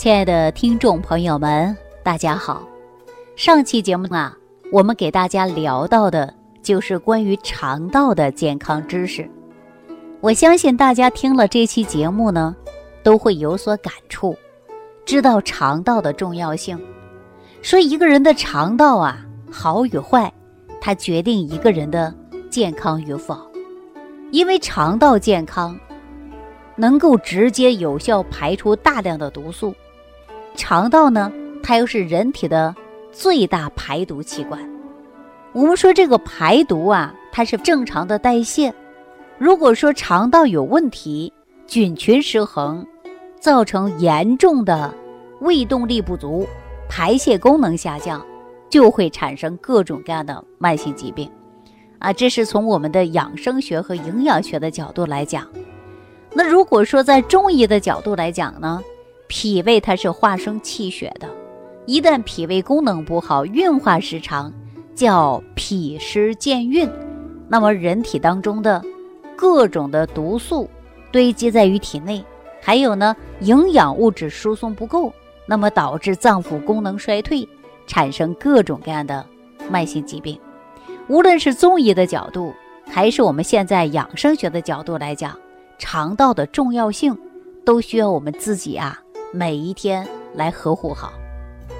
亲爱的听众朋友们，大家好。上期节目啊，我们给大家聊到的就是关于肠道的健康知识。我相信大家听了这期节目呢，都会有所感触，知道肠道的重要性。说一个人的肠道啊，好与坏，它决定一个人的健康与否。因为肠道健康，能够直接有效排出大量的毒素。肠道呢，它又是人体的最大排毒器官。我们说这个排毒啊，它是正常的代谢。如果说肠道有问题，菌群失衡，造成严重的胃动力不足、排泄功能下降，就会产生各种各样的慢性疾病。啊，这是从我们的养生学和营养学的角度来讲。那如果说在中医的角度来讲呢，脾胃它是化生气血的，一旦脾胃功能不好，运化失常，叫脾湿健运，那么人体当中的各种的毒素堆积在于体内，还有呢营养物质输送不够，那么导致脏腑功能衰退，产生各种各样的慢性疾病。无论是中医的角度，还是我们现在养生学的角度来讲，肠道的重要性都需要我们自己啊每一天来呵护好。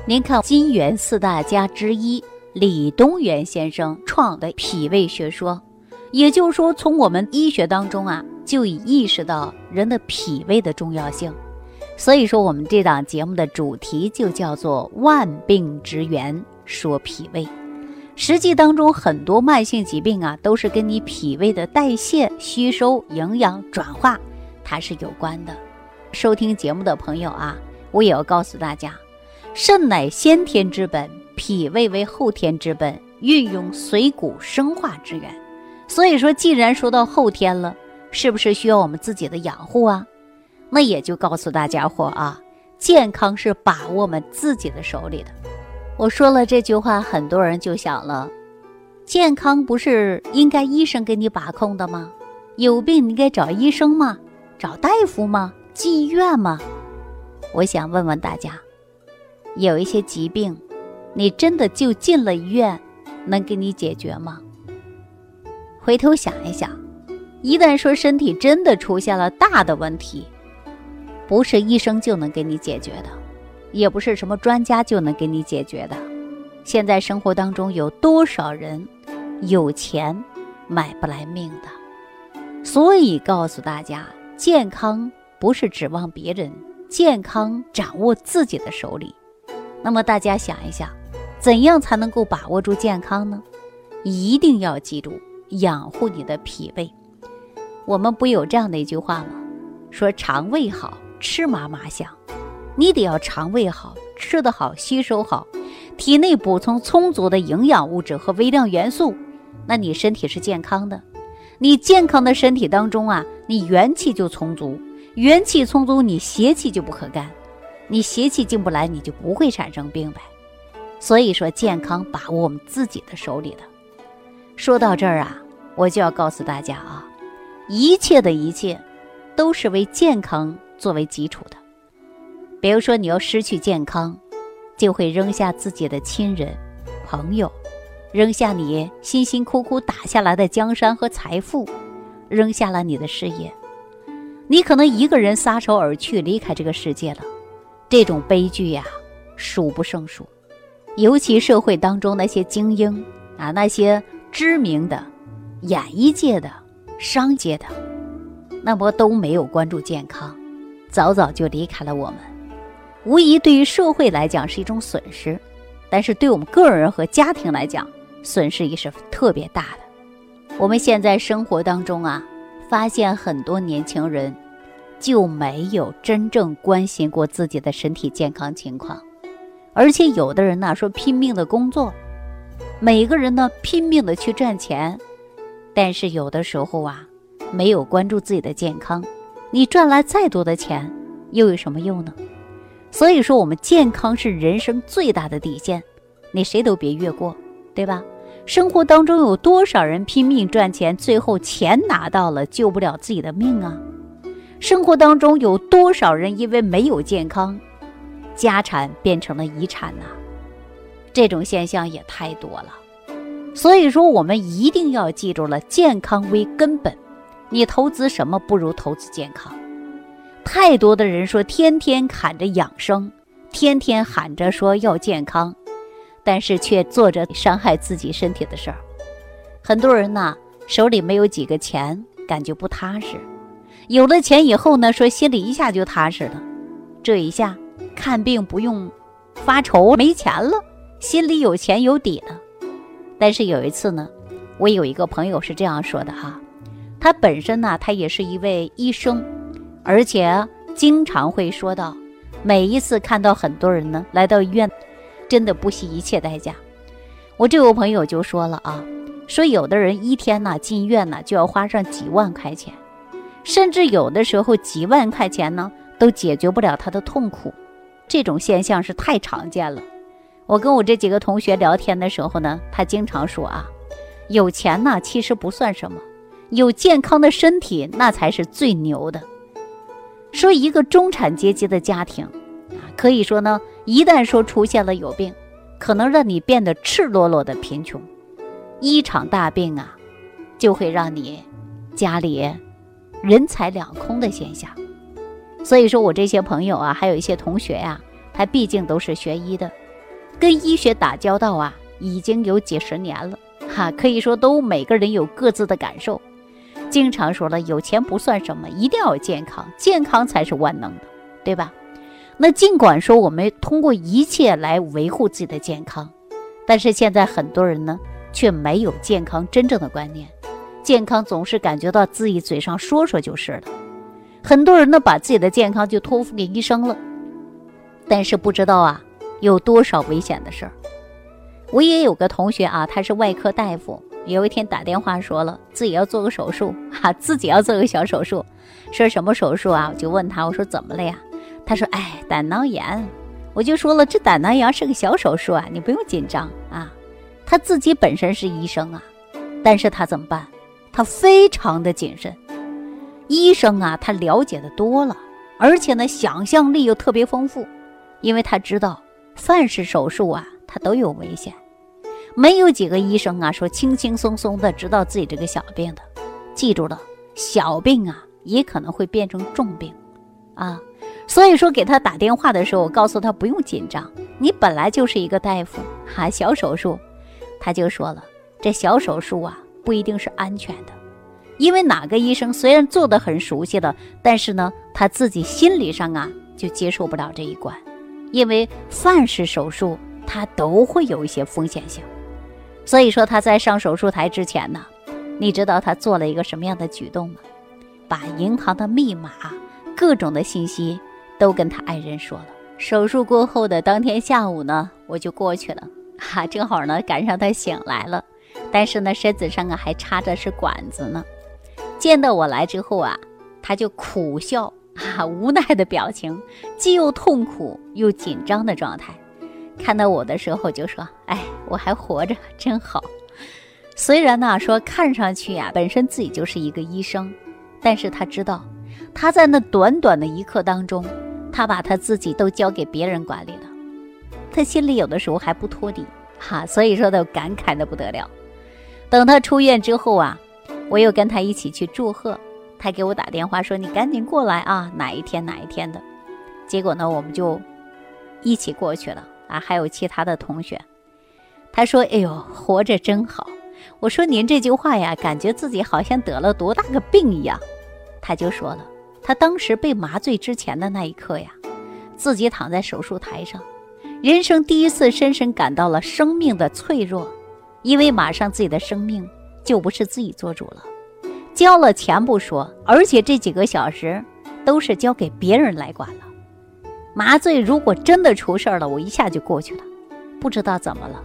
您看，金元四大家之一李东垣先生创的脾胃学说，也就是说，从我们医学当中啊就已意识到人的脾胃的重要性。所以说，我们这档节目的主题就叫做“万病之源说脾胃”。实际当中，很多慢性疾病啊，都是跟你脾胃的代谢、吸收、营养转化，它是有关的。收听节目的朋友啊，我也要告诉大家，肾乃先天之本，脾胃为后天之本，运用水谷生化之源。所以说，既然说到后天了，是不是需要我们自己的养护啊？那也就告诉大家伙啊，健康是把握我们自己的手里的。我说了这句话，很多人就想了：健康不是应该医生给你把控的吗？有病你该找医生吗？找大夫吗？进医院吗？我想问问大家，有一些疾病，你真的就进了医院能给你解决吗？回头想一想，一旦说身体真的出现了大的问题，不是医生就能给你解决的。也不是什么专家就能给你解决的。现在生活当中有多少人有钱买不来命的？所以告诉大家，健康不是指望别人，健康掌握自己的手里。那么大家想一想，怎样才能够把握住健康呢？一定要记住养护你的脾胃。我们不有这样的一句话吗？说肠胃好吃嘛嘛香。你得要肠胃好，吃得好，吸收好，体内补充充足的营养物质和微量元素，那你身体是健康的。你健康的身体当中啊，你元气就充足，元气充足，你邪气就不可干，你邪气进不来，你就不会产生病呗。所以说，健康把握我们自己的手里的。说到这儿啊，我就要告诉大家啊，一切的一切，都是为健康作为基础的。比如说，你要失去健康，就会扔下自己的亲人、朋友，扔下你辛辛苦苦打下来的江山和财富，扔下了你的事业，你可能一个人撒手而去，离开这个世界了。这种悲剧呀，数不胜数。尤其社会当中那些精英啊，那些知名的演艺界的、商界的，那么都没有关注健康，早早就离开了我们。无疑，对于社会来讲是一种损失，但是对我们个人和家庭来讲，损失也是特别大的。我们现在生活当中啊，发现很多年轻人就没有真正关心过自己的身体健康情况，而且有的人呢说拼命的工作，每个人呢拼命的去赚钱，但是有的时候啊，没有关注自己的健康，你赚来再多的钱又有什么用呢？所以说，我们健康是人生最大的底线，你谁都别越过，对吧？生活当中有多少人拼命赚钱，最后钱拿到了，救不了自己的命啊？生活当中有多少人因为没有健康，家产变成了遗产呢，这种现象也太多了。所以说，我们一定要记住了，健康为根本。你投资什么不如投资健康。太多的人说天天喊着养生，天天喊着说要健康，但是却做着伤害自己身体的事儿。很多人呢手里没有几个钱，感觉不踏实；有了钱以后呢，说心里一下就踏实了。这一下看病不用发愁没钱了，心里有钱有底了。但是有一次呢，我有一个朋友是这样说的哈，他本身呢，他也是一位医生。而且经常会说到，每一次看到很多人呢来到医院，真的不惜一切代价。我这位朋友就说了啊，说有的人一天呢进院呢就要花上几万块钱，甚至有的时候几万块钱呢都解决不了他的痛苦。这种现象是太常见了。我跟我这几个同学聊天的时候呢，他经常说啊，有钱呢其实不算什么，有健康的身体那才是最牛的。说一个中产阶级的家庭，啊，可以说呢，一旦说出现了有病，可能让你变得赤裸裸的贫穷，一场大病啊，就会让你家里人财两空的现象。所以说我这些朋友啊，还有一些同学呀，他毕竟都是学医的，跟医学打交道啊，已经有几十年了，哈，可以说都每个人有各自的感受。经常说了，有钱不算什么，一定要有健康，健康才是万能的，对吧？那尽管说我们通过一切来维护自己的健康，但是现在很多人呢却没有健康真正的观念，健康总是感觉到自己嘴上说说就是了。很多人呢把自己的健康就托付给医生了，但是不知道啊有多少危险的事儿。我也有个同学啊，他是外科大夫。有一天打电话说了自己要做个手术，哈，自己要做个小手术，说什么手术啊？我就问他，我说怎么了呀？他说，哎，胆囊炎。我就说了，这胆囊炎是个小手术啊，你不用紧张啊。他自己本身是医生啊，但是他怎么办？他非常的谨慎。医生啊，他了解的多了，而且呢，想象力又特别丰富，因为他知道凡是手术啊，他都有危险。没有几个医生啊说轻轻松松的知道自己这个小病的，记住了，小病啊也可能会变成重病，啊，所以说给他打电话的时候，我告诉他不用紧张，你本来就是一个大夫，哈，小手术，他就说了，这小手术啊不一定是安全的，因为哪个医生虽然做的很熟悉了，但是呢他自己心理上啊就接受不了这一关，因为凡是手术他都会有一些风险性。所以说他在上手术台之前呢，你知道他做了一个什么样的举动吗？把银行的密码、各种的信息都跟他爱人说了。手术过后的当天下午呢，我就过去了，哈，正好呢赶上他醒来了，但是呢身子上啊还插着是管子呢。见到我来之后啊，他就苦笑，哈，无奈的表情，既又痛苦又紧张的状态。看到我的时候就说：“哎，我还活着，真好。”虽然呢说看上去呀，本身自己就是一个医生，但是他知道，他在那短短的一刻当中，他把他自己都交给别人管理了，他心里有的时候还不托底，哈，所以说都感慨的不得了。等他出院之后啊，我又跟他一起去祝贺，他给我打电话说：“你赶紧过来啊，哪一天哪一天的。”结果呢，我们就一起过去了。啊，还有其他的同学，他说：“哎呦，活着真好。”我说：“您这句话呀，感觉自己好像得了多大个病一样。”他就说了，他当时被麻醉之前的那一刻呀，自己躺在手术台上，人生第一次深深感到了生命的脆弱，因为马上自己的生命就不是自己做主了，交了钱不说，而且这几个小时都是交给别人来管了。麻醉如果真的出事儿了，我一下就过去了，不知道怎么了。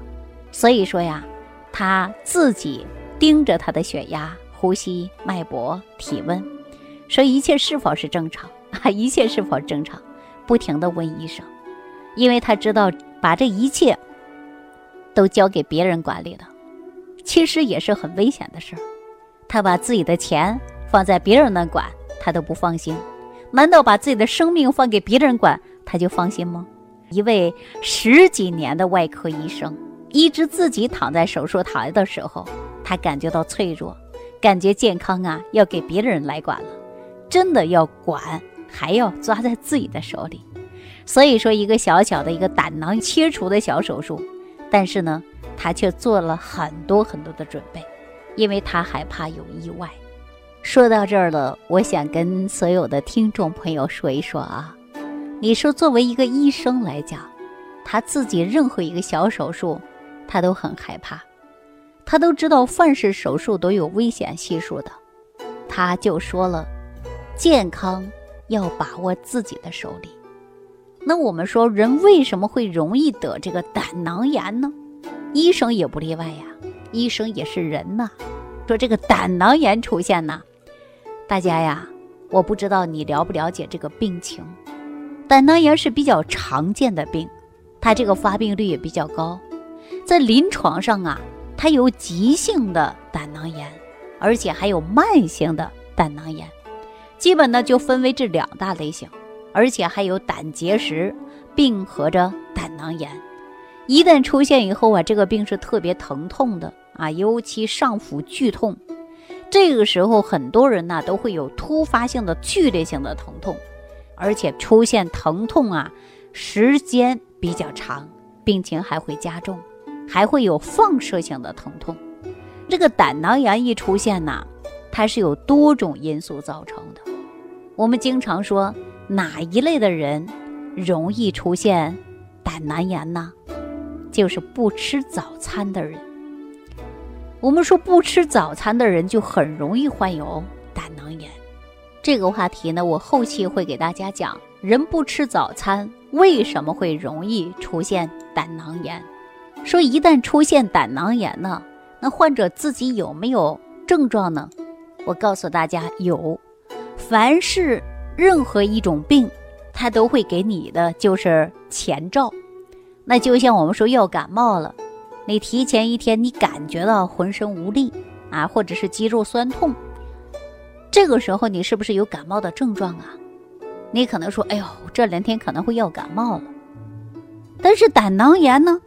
所以说呀，他自己盯着他的血压、呼吸、脉搏、体温，说一切是否是正常啊？一切是否正常？不停的问医生，因为他知道把这一切都交给别人管理了，其实也是很危险的事儿。他把自己的钱放在别人那管，他都不放心。难道把自己的生命放给别人管？他就放心吗？一位十几年的外科医生，一直自己躺在手术台的时候，他感觉到脆弱，感觉健康啊要给别人来管了，真的要管，还要抓在自己的手里。所以说，一个小小的一个胆囊切除的小手术，但是呢，他却做了很多很多的准备，因为他害怕有意外。说到这儿了，我想跟所有的听众朋友说一说啊，你说作为一个医生来讲，他自己任何一个小手术，他都很害怕，他都知道凡是手术都有危险系数的，他就说了，健康要把握自己的手里。那我们说，人为什么会容易得这个胆囊炎呢？医生也不例外呀，医生也是人呐。说这个胆囊炎出现呢，大家呀，我不知道你了不了解这个病情。胆囊炎是比较常见的病，它这个发病率也比较高。在临床上啊，它有急性的胆囊炎，而且还有慢性的胆囊炎，基本呢就分为这两大类型。而且还有胆结石并合着胆囊炎，一旦出现以后啊，这个病是特别疼痛的啊，尤其上腹剧痛。这个时候很多人呢都会有突发性的剧烈性的疼痛，而且出现疼痛啊时间比较长，病情还会加重，还会有放射性的疼痛。这个胆囊炎一出现呢，它是有多种因素造成的。我们经常说。哪一类的人容易出现胆囊炎呢？就是不吃早餐的人。我们说不吃早餐的人就很容易患有胆囊炎。这个话题呢，我后期会给大家讲，人不吃早餐为什么会容易出现胆囊炎？说一旦出现胆囊炎呢，那患者自己有没有症状呢？我告诉大家有，凡是。任何一种病，它都会给你的就是前兆。那就像我们说要感冒了，你提前一天你感觉到浑身无力啊，或者是肌肉酸痛，这个时候你是不是有感冒的症状啊？你可能说，哎呦，这两天可能会要感冒了。但是胆囊炎呢，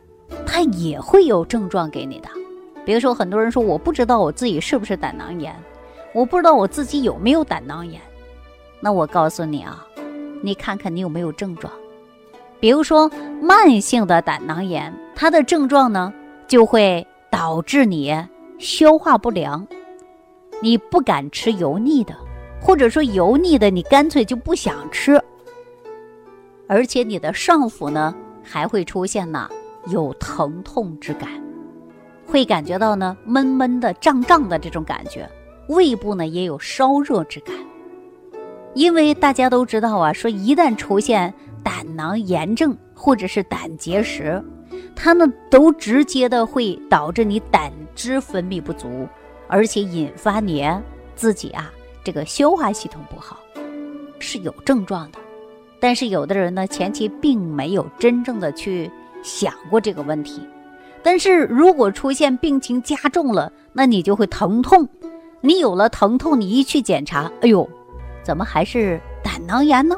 它也会有症状给你的。比如说，很多人说我不知道我自己是不是胆囊炎，我不知道我自己有没有胆囊炎。那我告诉你啊，你看看你有没有症状，比如说慢性的胆囊炎，它的症状呢就会导致你消化不良，你不敢吃油腻的，或者说油腻的你干脆就不想吃，而且你的上腹呢还会出现呢有疼痛之感，会感觉到呢闷闷的、胀胀的这种感觉，胃部呢也有烧热之感。因为大家都知道啊，说一旦出现胆囊炎症或者是胆结石，它呢都直接的会导致你胆汁分泌不足，而且引发你自己啊这个消化系统不好，是有症状的。但是有的人呢前期并没有真正的去想过这个问题，但是如果出现病情加重了，那你就会疼痛，你有了疼痛，你一去检查，哎呦。怎么还是胆囊炎呢？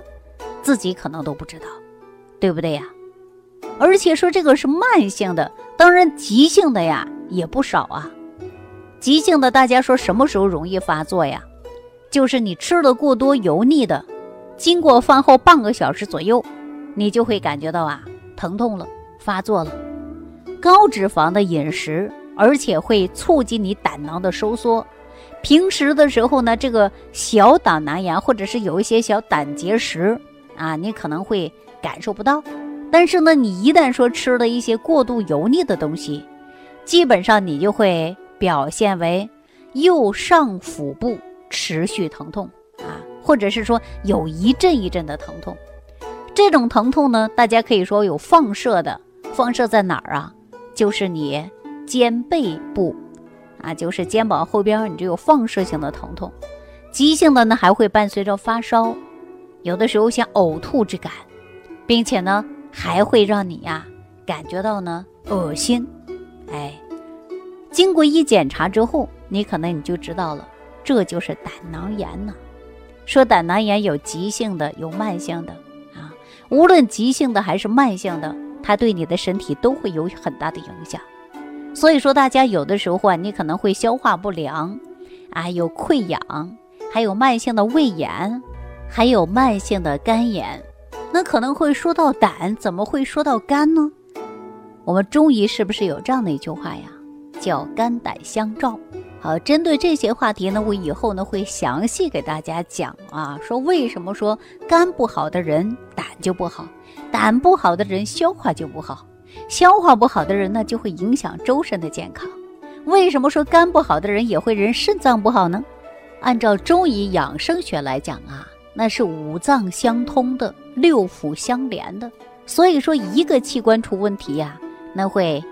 自己可能都不知道，对不对呀？而且说这个是慢性的，当然急性的呀也不少啊。急性的大家说什么时候容易发作呀？就是你吃了过多油腻的，经过饭后半个小时左右，你就会感觉到啊疼痛了，发作了。高脂肪的饮食，而且会促进你胆囊的收缩。平时的时候呢，这个小胆囊炎或者是有一些小胆结石啊，你可能会感受不到。但是呢，你一旦说吃了一些过度油腻的东西，基本上你就会表现为右上腹部持续疼痛啊，或者是说有一阵一阵的疼痛。这种疼痛呢，大家可以说有放射的，放射在哪儿啊？就是你肩背部。啊，就是肩膀后边，你就有放射性的疼痛，急性的呢还会伴随着发烧，有的时候像呕吐之感，并且呢还会让你呀感觉到呢恶心，哎，经过一检查之后，你可能你就知道了，这就是胆囊炎呢。说胆囊炎有急性的，有慢性的啊。无论急性的还是慢性的，它对你的身体都会有很大的影响。所以说，大家有的时候啊，你可能会消化不良，啊，有溃疡，还有慢性的胃炎，还有慢性的肝炎。那可能会说到胆，怎么会说到肝呢？我们中医是不是有这样的一句话呀？叫肝胆相照。好，针对这些话题呢，我以后呢会详细给大家讲啊，说为什么说肝不好的人胆就不好，胆不好的人消化就不好，消化不好的人呢就会影响周身的健康。为什么说肝不好的人也会人肾脏不好呢？按照中医养生学来讲啊，那是五脏相通的，六腑相连的，所以说一个器官出问题呀，那会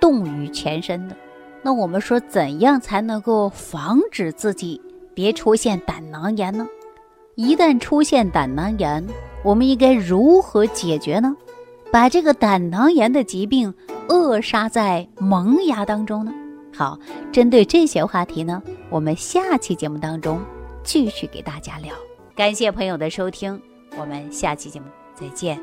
动于全身的。那我们说，怎样才能够防止自己别出现胆囊炎呢？一旦出现胆囊炎，我们应该如何解决呢？把这个胆囊炎的疾病扼杀在萌芽当中呢？好，针对这些话题呢，我们下期节目当中继续给大家聊。感谢朋友的收听，我们下期节目再见。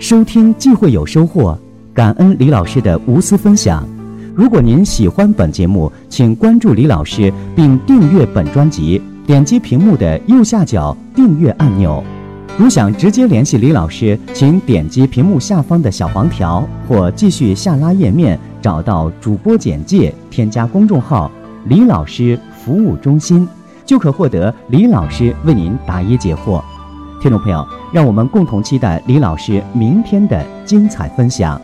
收听既会有收获。感恩李老师的无私分享。如果您喜欢本节目，请关注李老师并订阅本专辑，点击屏幕的右下角订阅按钮。如想直接联系李老师，请点击屏幕下方的小黄条，或继续下拉页面找到主播简介，添加公众号“李老师服务中心”，就可获得李老师为您答疑解惑。听众朋友，让我们共同期待李老师明天的精彩分享。